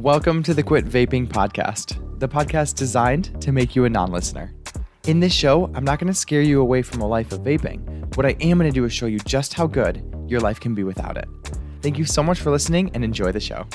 Welcome to the Quit Vaping Podcast, the podcast designed to make you a non listener. In this show, I'm not going to scare you away from a life of vaping. What I am going to do is show you just how good your life can be without it. Thank you so much for listening and enjoy the show.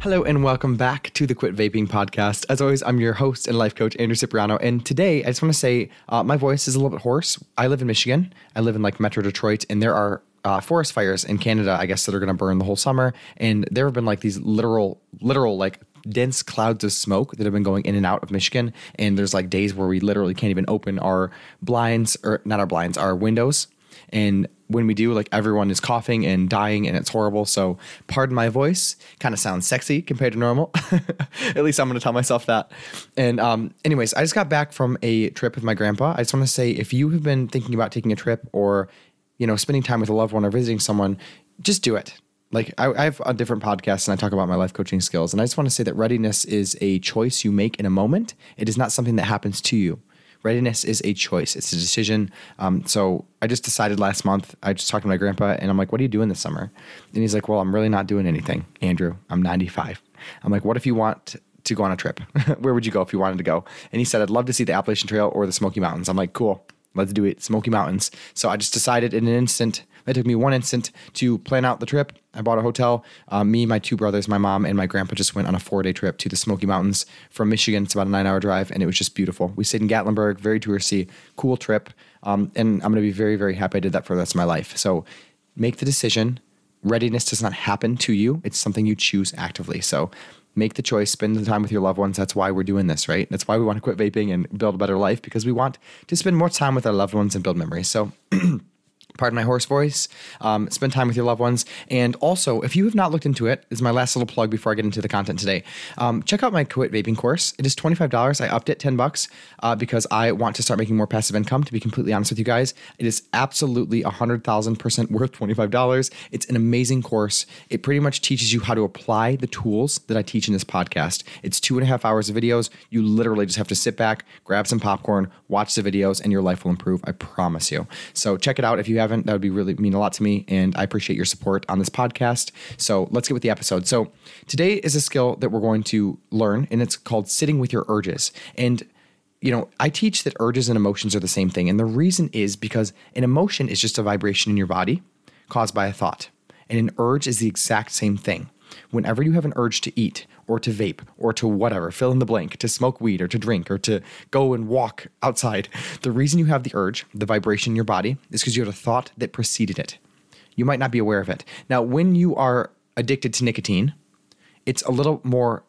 Hello and welcome back to the Quit Vaping Podcast. As always, I'm your host and life coach, Andrew Cipriano. And today, I just want to say uh, my voice is a little bit hoarse. I live in Michigan. I live in like Metro Detroit, and there are uh, forest fires in Canada, I guess, that are going to burn the whole summer. And there have been like these literal, literal, like dense clouds of smoke that have been going in and out of Michigan. And there's like days where we literally can't even open our blinds or not our blinds, our windows. And when we do, like everyone is coughing and dying and it's horrible. So, pardon my voice, kind of sounds sexy compared to normal. At least I'm going to tell myself that. And, um, anyways, I just got back from a trip with my grandpa. I just want to say if you have been thinking about taking a trip or, you know, spending time with a loved one or visiting someone, just do it. Like I, I have a different podcast and I talk about my life coaching skills. And I just want to say that readiness is a choice you make in a moment. It is not something that happens to you readiness is a choice. It's a decision. Um, so I just decided last month. I just talked to my grandpa, and I'm like, "What are you doing this summer?" And he's like, "Well, I'm really not doing anything, Andrew. I'm 95." I'm like, "What if you want to go on a trip? Where would you go if you wanted to go?" And he said, "I'd love to see the Appalachian Trail or the Smoky Mountains." I'm like, "Cool, let's do it, Smoky Mountains." So I just decided in an instant it took me one instant to plan out the trip. I bought a hotel. Uh, me, my two brothers, my mom, and my grandpa just went on a four day trip to the Smoky Mountains from Michigan. It's about a nine hour drive, and it was just beautiful. We stayed in Gatlinburg, very touristy, cool trip. Um, and I'm going to be very, very happy I did that for the rest of my life. So make the decision. Readiness does not happen to you, it's something you choose actively. So make the choice, spend the time with your loved ones. That's why we're doing this, right? That's why we want to quit vaping and build a better life because we want to spend more time with our loved ones and build memories. So, pardon my hoarse voice, um, spend time with your loved ones. And also, if you have not looked into it, is my last little plug before I get into the content today. Um, check out my Quit Vaping course. It is $25. I upped it 10 bucks uh, because I want to start making more passive income, to be completely honest with you guys. It is absolutely 100,000% worth $25. It's an amazing course. It pretty much teaches you how to apply the tools that I teach in this podcast. It's two and a half hours of videos. You literally just have to sit back, grab some popcorn, watch the videos, and your life will improve. I promise you. So check it out if you have that would be really mean a lot to me. And I appreciate your support on this podcast. So let's get with the episode. So today is a skill that we're going to learn, and it's called sitting with your urges. And you know, I teach that urges and emotions are the same thing. And the reason is because an emotion is just a vibration in your body caused by a thought. And an urge is the exact same thing. Whenever you have an urge to eat or to vape or to whatever, fill in the blank, to smoke weed or to drink or to go and walk outside, the reason you have the urge, the vibration in your body, is because you had a thought that preceded it. You might not be aware of it. Now, when you are addicted to nicotine, it's a little more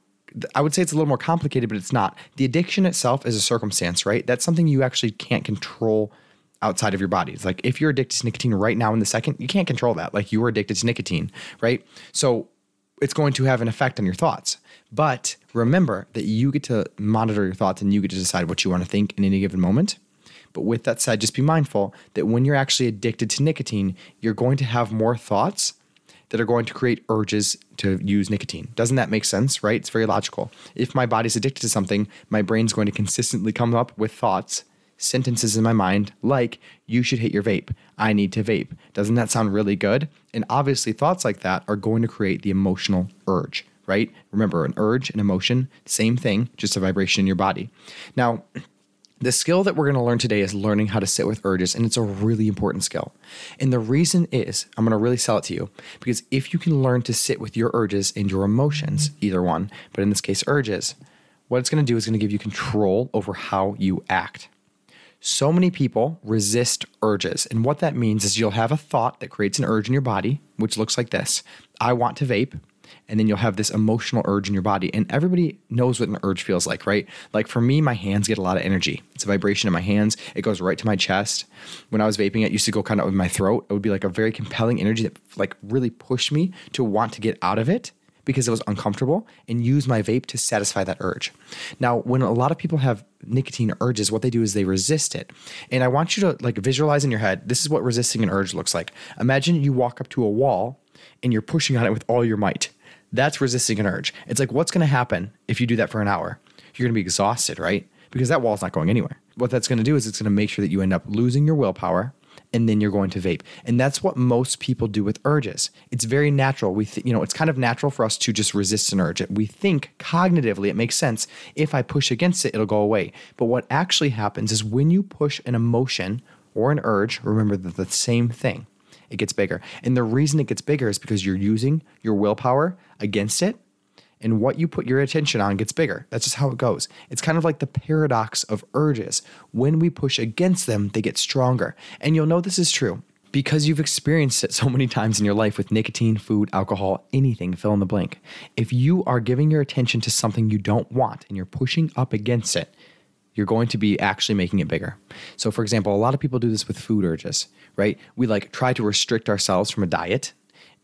I would say it's a little more complicated, but it's not. The addiction itself is a circumstance, right? That's something you actually can't control outside of your body. It's like if you're addicted to nicotine right now in the second, you can't control that. Like you were addicted to nicotine, right? So it's going to have an effect on your thoughts. But remember that you get to monitor your thoughts and you get to decide what you want to think in any given moment. But with that said, just be mindful that when you're actually addicted to nicotine, you're going to have more thoughts that are going to create urges to use nicotine. Doesn't that make sense, right? It's very logical. If my body's addicted to something, my brain's going to consistently come up with thoughts sentences in my mind like, you should hit your vape. I need to vape. Doesn't that sound really good? And obviously, thoughts like that are going to create the emotional urge, right? Remember, an urge, an emotion, same thing, just a vibration in your body. Now, the skill that we're going to learn today is learning how to sit with urges, and it's a really important skill. And the reason is, I'm going to really sell it to you because if you can learn to sit with your urges and your emotions, either one, but in this case, urges, what it's going to do is going to give you control over how you act. So many people resist urges. And what that means is you'll have a thought that creates an urge in your body, which looks like this I want to vape. And then you'll have this emotional urge in your body. And everybody knows what an urge feels like, right? Like for me, my hands get a lot of energy. It's a vibration in my hands. It goes right to my chest. When I was vaping, it used to go kind of with my throat. It would be like a very compelling energy that like really pushed me to want to get out of it because it was uncomfortable and use my vape to satisfy that urge. Now, when a lot of people have nicotine urges, what they do is they resist it. And I want you to like visualize in your head, this is what resisting an urge looks like. Imagine you walk up to a wall and you're pushing on it with all your might. That's resisting an urge. It's like, what's going to happen if you do that for an hour? You're going to be exhausted, right? Because that wall's not going anywhere. What that's going to do is it's going to make sure that you end up losing your willpower and then you're going to vape. And that's what most people do with urges. It's very natural. We th- you know, it's kind of natural for us to just resist an urge. We think cognitively it makes sense. If I push against it, it'll go away. But what actually happens is when you push an emotion or an urge, remember that the same thing. It gets bigger. And the reason it gets bigger is because you're using your willpower against it and what you put your attention on gets bigger. That's just how it goes. It's kind of like the paradox of urges. When we push against them, they get stronger. And you'll know this is true because you've experienced it so many times in your life with nicotine, food, alcohol, anything, fill in the blank. If you are giving your attention to something you don't want and you're pushing up against it, you're going to be actually making it bigger. So, for example, a lot of people do this with food urges, right? We like try to restrict ourselves from a diet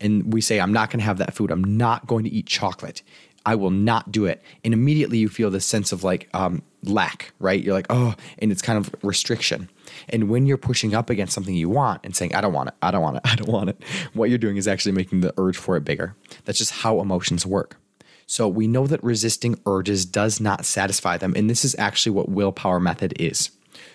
and we say, I'm not going to have that food. I'm not going to eat chocolate. I will not do it. And immediately you feel this sense of like um, lack, right? You're like, oh, and it's kind of restriction. And when you're pushing up against something you want and saying, I don't want it, I don't want it, I don't want it, what you're doing is actually making the urge for it bigger. That's just how emotions work. So we know that resisting urges does not satisfy them. And this is actually what willpower method is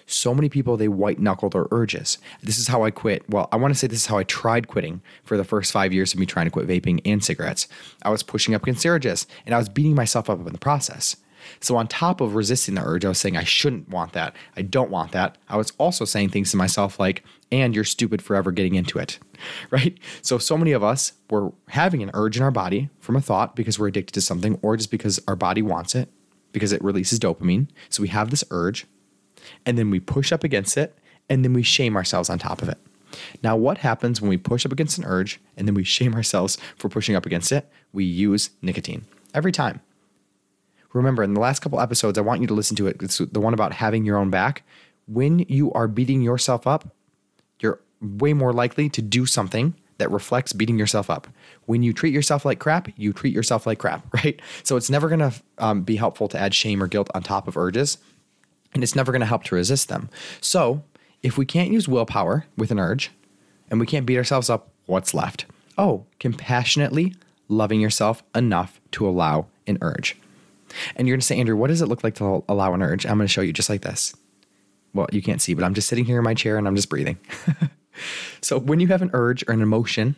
so many people they white knuckle their urges. This is how I quit. Well, I want to say this is how I tried quitting for the first five years of me trying to quit vaping and cigarettes. I was pushing up against urges and I was beating myself up in the process. So, on top of resisting the urge, I was saying I shouldn't want that. I don't want that. I was also saying things to myself like, and you're stupid forever getting into it, right? So, so many of us were having an urge in our body from a thought because we're addicted to something or just because our body wants it because it releases dopamine. So, we have this urge and then we push up against it, and then we shame ourselves on top of it. Now, what happens when we push up against an urge and then we shame ourselves for pushing up against it? We use nicotine every time. Remember, in the last couple episodes, I want you to listen to it. It's the one about having your own back. When you are beating yourself up, you're way more likely to do something that reflects beating yourself up. When you treat yourself like crap, you treat yourself like crap, right? So it's never going to um, be helpful to add shame or guilt on top of urges and it's never going to help to resist them. So, if we can't use willpower with an urge and we can't beat ourselves up, what's left? Oh, compassionately loving yourself enough to allow an urge. And you're going to say, Andrew, what does it look like to allow an urge? I'm going to show you just like this. Well, you can't see, but I'm just sitting here in my chair and I'm just breathing. so, when you have an urge or an emotion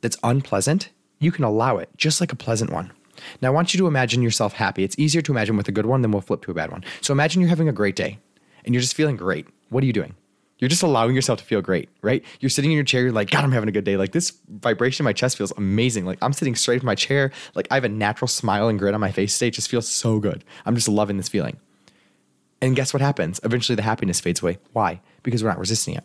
that's unpleasant, you can allow it just like a pleasant one. Now, I want you to imagine yourself happy. It's easier to imagine with a good one than we'll flip to a bad one. So imagine you're having a great day and you're just feeling great. What are you doing? You're just allowing yourself to feel great, right? You're sitting in your chair, you're like, God, I'm having a good day. Like this vibration in my chest feels amazing. Like I'm sitting straight in my chair. Like I have a natural smile and grin on my face today. It just feels so good. I'm just loving this feeling. And guess what happens? Eventually the happiness fades away. Why? Because we're not resisting it.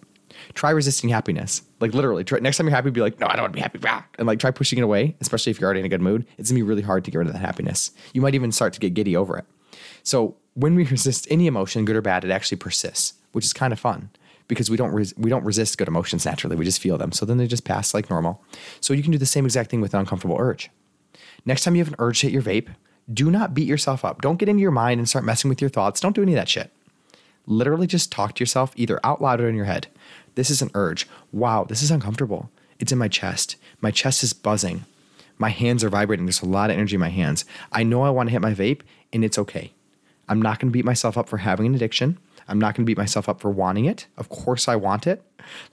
Try resisting happiness. Like literally, try, next time you're happy, be like, no, I don't want to be happy. And like try pushing it away, especially if you're already in a good mood. It's gonna be really hard to get rid of that happiness. You might even start to get giddy over it. So when we resist any emotion, good or bad, it actually persists, which is kind of fun because we don't res- we don't resist good emotions naturally. We just feel them. So then they just pass like normal. So you can do the same exact thing with an uncomfortable urge. Next time you have an urge to hit your vape, do not beat yourself up. Don't get into your mind and start messing with your thoughts. Don't do any of that shit. Literally just talk to yourself either out loud or in your head. This is an urge. Wow, this is uncomfortable. It's in my chest. My chest is buzzing. My hands are vibrating. There's a lot of energy in my hands. I know I want to hit my vape, and it's okay. I'm not going to beat myself up for having an addiction. I'm not going to beat myself up for wanting it. Of course I want it.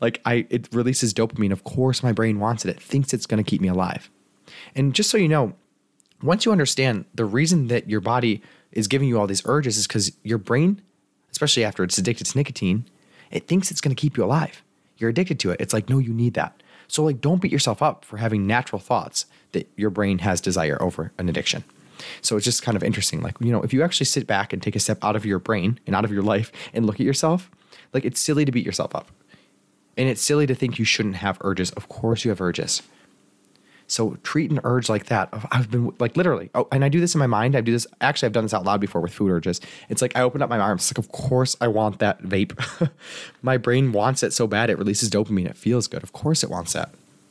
Like I it releases dopamine. Of course my brain wants it. It thinks it's going to keep me alive. And just so you know, once you understand the reason that your body is giving you all these urges is cuz your brain, especially after it's addicted to nicotine, it thinks it's going to keep you alive. You're addicted to it. It's like, no, you need that. So, like, don't beat yourself up for having natural thoughts that your brain has desire over an addiction. So it's just kind of interesting. Like, you know, if you actually sit back and take a step out of your brain and out of your life and look at yourself, like, it's silly to beat yourself up. And it's silly to think you shouldn't have urges. Of course, you have urges. So treat an urge like that. I've been like literally, oh, and I do this in my mind. I do this. Actually, I've done this out loud before with food urges. It's like I open up my arms. It's like, of course, I want that vape. my brain wants it so bad. It releases dopamine. It feels good. Of course, it wants that.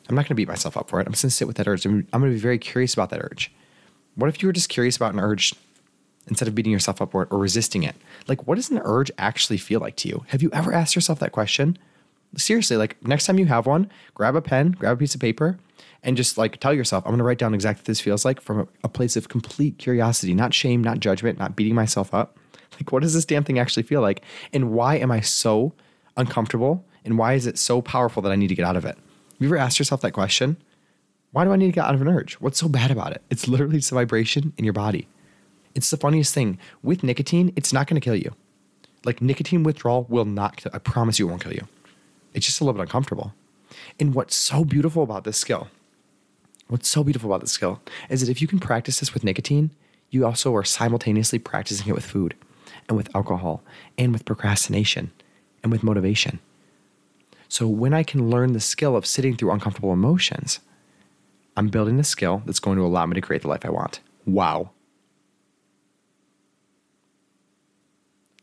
I'm not going to beat myself up for it. I'm just going to sit with that urge. I'm, I'm going to be very curious about that urge. What if you were just curious about an urge instead of beating yourself up for it or resisting it? Like, what does an urge actually feel like to you? Have you ever asked yourself that question? Seriously, like next time you have one, grab a pen, grab a piece of paper, and just like tell yourself, I'm going to write down exactly what this feels like from a, a, place of complete curiosity, not shame, not judgment, not beating myself up. Like, what does this damn thing actually feel like? And why am I so uncomfortable And why is it so powerful that I need to get out of it? Have you ever asked yourself that question? Why do I need to get out of an urge? What's so bad about it? It's literally just a vibration in your body. It's the funniest thing. With nicotine, it's not going to kill you. Like nicotine withdrawal will not, I promise you it won't kill you. It's just a little bit uncomfortable. And what's so beautiful about this skill, what's so beautiful about this skill is that if you can practice this with nicotine, you also are simultaneously practicing it with food and with alcohol and with procrastination and with motivation. So when I can learn the skill of sitting through uncomfortable emotions, I'm building a skill that's going to allow me to create the life I want. Wow.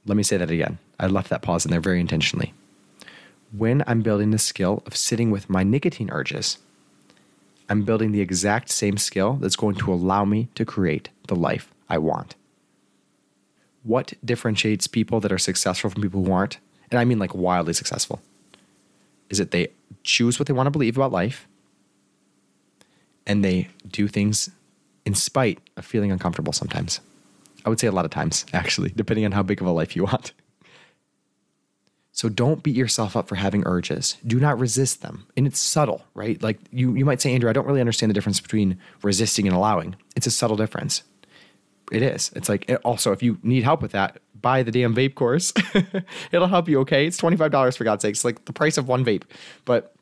Let me say that again. I left that pause in there very intentionally. When I'm building the skill of sitting with my nicotine urges, I'm building the exact same skill that's going to allow me to create the life I want. What differentiates people that are successful from people who aren't? And I mean like wildly successful. Is that they choose what they want to believe about life and they do things in spite of feeling uncomfortable sometimes. I would say a lot of times, actually, depending on how big of a life you want. So don't beat yourself up for having urges. Do not resist them. And it's subtle, right? Like you, you might say, Andrew, I don't really understand the difference between resisting and allowing. It's a subtle difference. It is. It's like, also, if you need help with that, buy the damn vape course. It'll help you, okay? It's $25 for God's sakes, like the price of one vape. But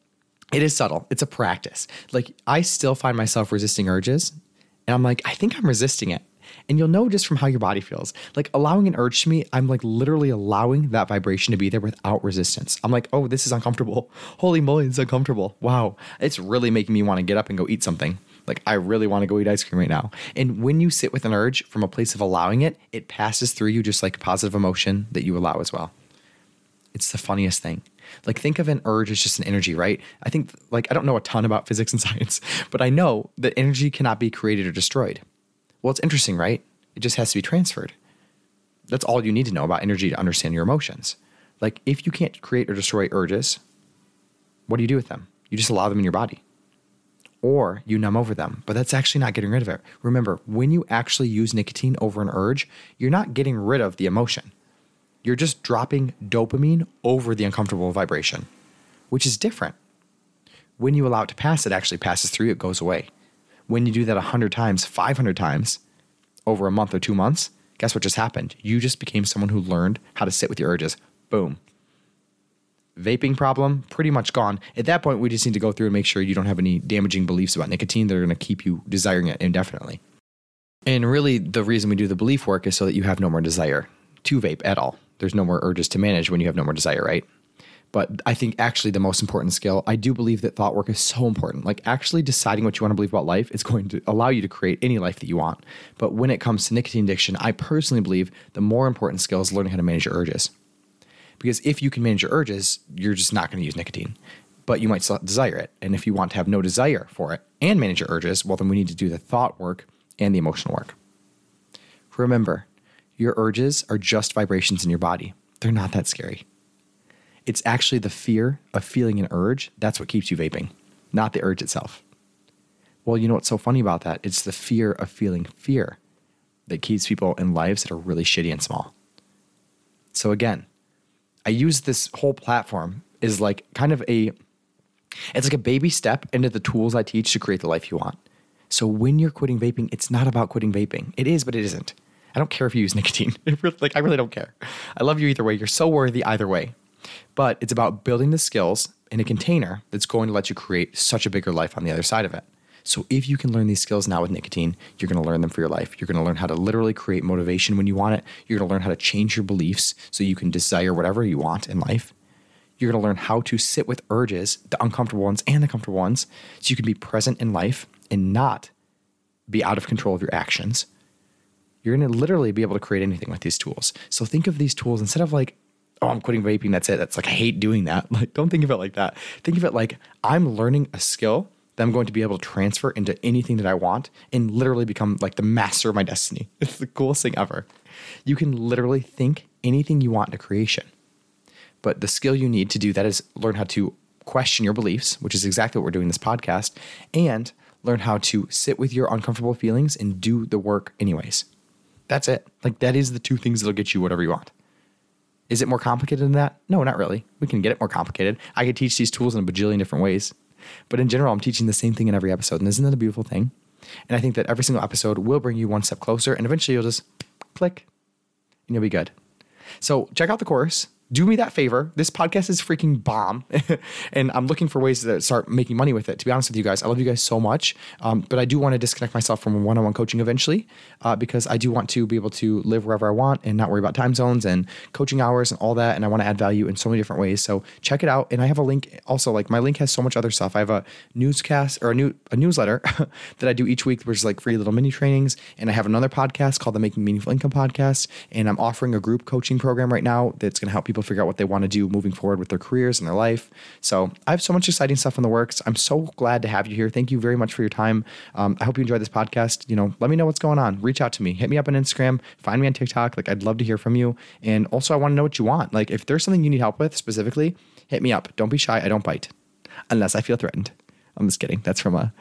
it is subtle. It's a practice. Like I still find myself resisting urges, and I'm like, I think I'm resisting it. And you'll know just from how your body feels. Like allowing an urge to me, I'm like literally allowing that vibration to be there without resistance. I'm like, oh, this is uncomfortable. Holy moly, it's uncomfortable. Wow. It's really making me want to get up and go eat something. Like, I really want to go eat ice cream right now. And when you sit with an urge from a place of allowing it, it passes through you just like positive emotion that you allow as well. It's the funniest thing. Like, think of an urge as just an energy, right? I think, like, I don't know a ton about physics and science, but I know that energy cannot be created or destroyed. Well, it's interesting, right? It just has to be transferred. That's all you need to know about energy to understand your emotions. Like, if you can't create or destroy urges, what do you do with them? You just allow them in your body. Or you numb over them, but that's actually not getting rid of it. Remember, when you actually use nicotine over an urge, you're not getting rid of the emotion. You're just dropping dopamine over the uncomfortable vibration, which is different. When you allow it to pass, it actually passes through, it goes away. When you do that 100 times, 500 times over a month or two months, guess what just happened? You just became someone who learned how to sit with your urges. Boom. Vaping problem, pretty much gone. At that point, we just need to go through and make sure you don't have any damaging beliefs about nicotine that are going to keep you desiring it indefinitely. And really, the reason we do the belief work is so that you have no more desire to vape at all. There's no more urges to manage when you have no more desire, right? But I think actually the most important skill, I do believe that thought work is so important. Like actually deciding what you want to believe about life is going to allow you to create any life that you want. But when it comes to nicotine addiction, I personally believe the more important skill is learning how to manage your urges. Because if you can manage your urges, you're just not going to use nicotine. But you might desire it. And if you want to have no desire for it and manage your urges, well, then we need to do the thought work and the emotional work. Remember, your urges are just vibrations in your body. They're not that scary. It's actually the fear of feeling an urge that's what keeps you vaping, not the urge itself. Well, you know what's so funny about that? It's the fear of feeling fear that keeps people in lives that are really shitty and small. So again, I use this whole platform is like kind of a it's like a baby step into the tools I teach to create the life you want. So when you're quitting vaping, it's not about quitting vaping. It is, but it isn't. I don't care if you use nicotine. like I really don't care. I love you either way. You're so worthy either way. But it's about building the skills in a container that's going to let you create such a bigger life on the other side of it. So if you can learn these skills now with nicotine, you're going to learn them for your life. You're going to learn how to literally create motivation when you want it. You're going to learn how to change your beliefs so you can desire whatever you want in life. You're going to learn how to sit with urges, the uncomfortable ones and the comfortable ones, so you can be present in life and not be out of control of your actions you're going to literally be able to create anything with these tools. So think of these tools instead of like, oh, I'm quitting vaping. That's it. That's like, I hate doing that. Like, don't think of it like that. Think of it like I'm learning a skill that I'm going to be able to transfer into anything that I want and literally become like the master of my destiny. It's the coolest thing ever. You can literally think anything you want into creation. But the skill you need to do that is learn how to question your beliefs, which is exactly what we're doing in this podcast, and learn how to sit with your uncomfortable feelings and do the work anyways. That's it. Like that is the two things that'll get you whatever you want. Is it more complicated than that? No, not really. We can get it more complicated. I could teach these tools in a bajillion different ways. But in general, I'm teaching the same thing in every episode. And isn't that a beautiful thing? And I think that every single episode will bring you one step closer. And eventually you'll just click and you'll be good. So check out the course do me that favor. This podcast is freaking bomb, and I'm looking for ways to start making money with it. To be honest with you guys, I love you guys so much, um, but I do want to disconnect myself from one-on-one coaching eventually, uh, because I do want to be able to live wherever I want and not worry about time zones and coaching hours and all that. And I want to add value in so many different ways. So check it out. And I have a link also. Like my link has so much other stuff. I have a newscast or a new a newsletter that I do each week, which is like free little mini trainings. And I have another podcast called the Making Meaningful Income Podcast, and I'm offering a group coaching program right now that's going to help people people figure out what they want to do moving forward with their careers and their life. So I have so much exciting stuff in the works. I'm so glad to have you here. Thank you very much for your time. Um, I hope you enjoyed this podcast. You know, let me know what's going on. Reach out to me. Hit me up on Instagram. Find me on TikTok. Like I'd love to hear from you. And also, I want to know what you want. Like if there's something you need help with specifically, hit me up. Don't be shy. I don't bite unless I feel threatened. I'm just kidding. That's from a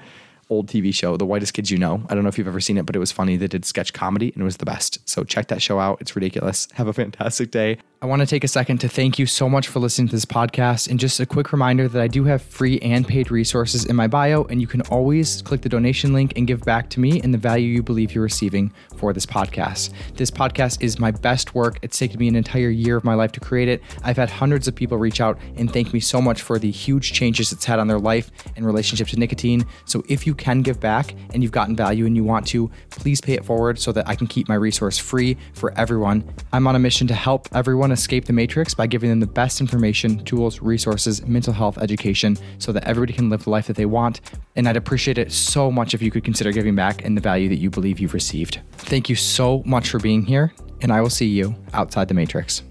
old TV show, The Whitest Kids U' Know. I don't know if you've ever seen it, but it was funny. They did sketch comedy and it was the best. So check that show out. It's ridiculous. Have a fantastic day. I want to take a second to thank you so much for listening to this podcast. And just a quick reminder that I do have free and paid resources in my bio, and you can always click the donation link and give back to me and the value you believe you're receiving for this podcast. This podcast is my best work. It's taken me an entire year of my life to create it. I've had hundreds of people reach out and thank me so much for the huge changes it's had on their life and relationship to nicotine. So if you can give back and you've gotten value and you want to, please pay it forward so that I can keep my resource free for everyone. I'm on a mission to help everyone want to escape the matrix by giving them the best information, tools, resources, mental health education so that everybody can live the life that they want. And I'd appreciate it so much if you could consider giving back in the value that you believe you've received. Thank you so much for being here, and I will see you outside the matrix.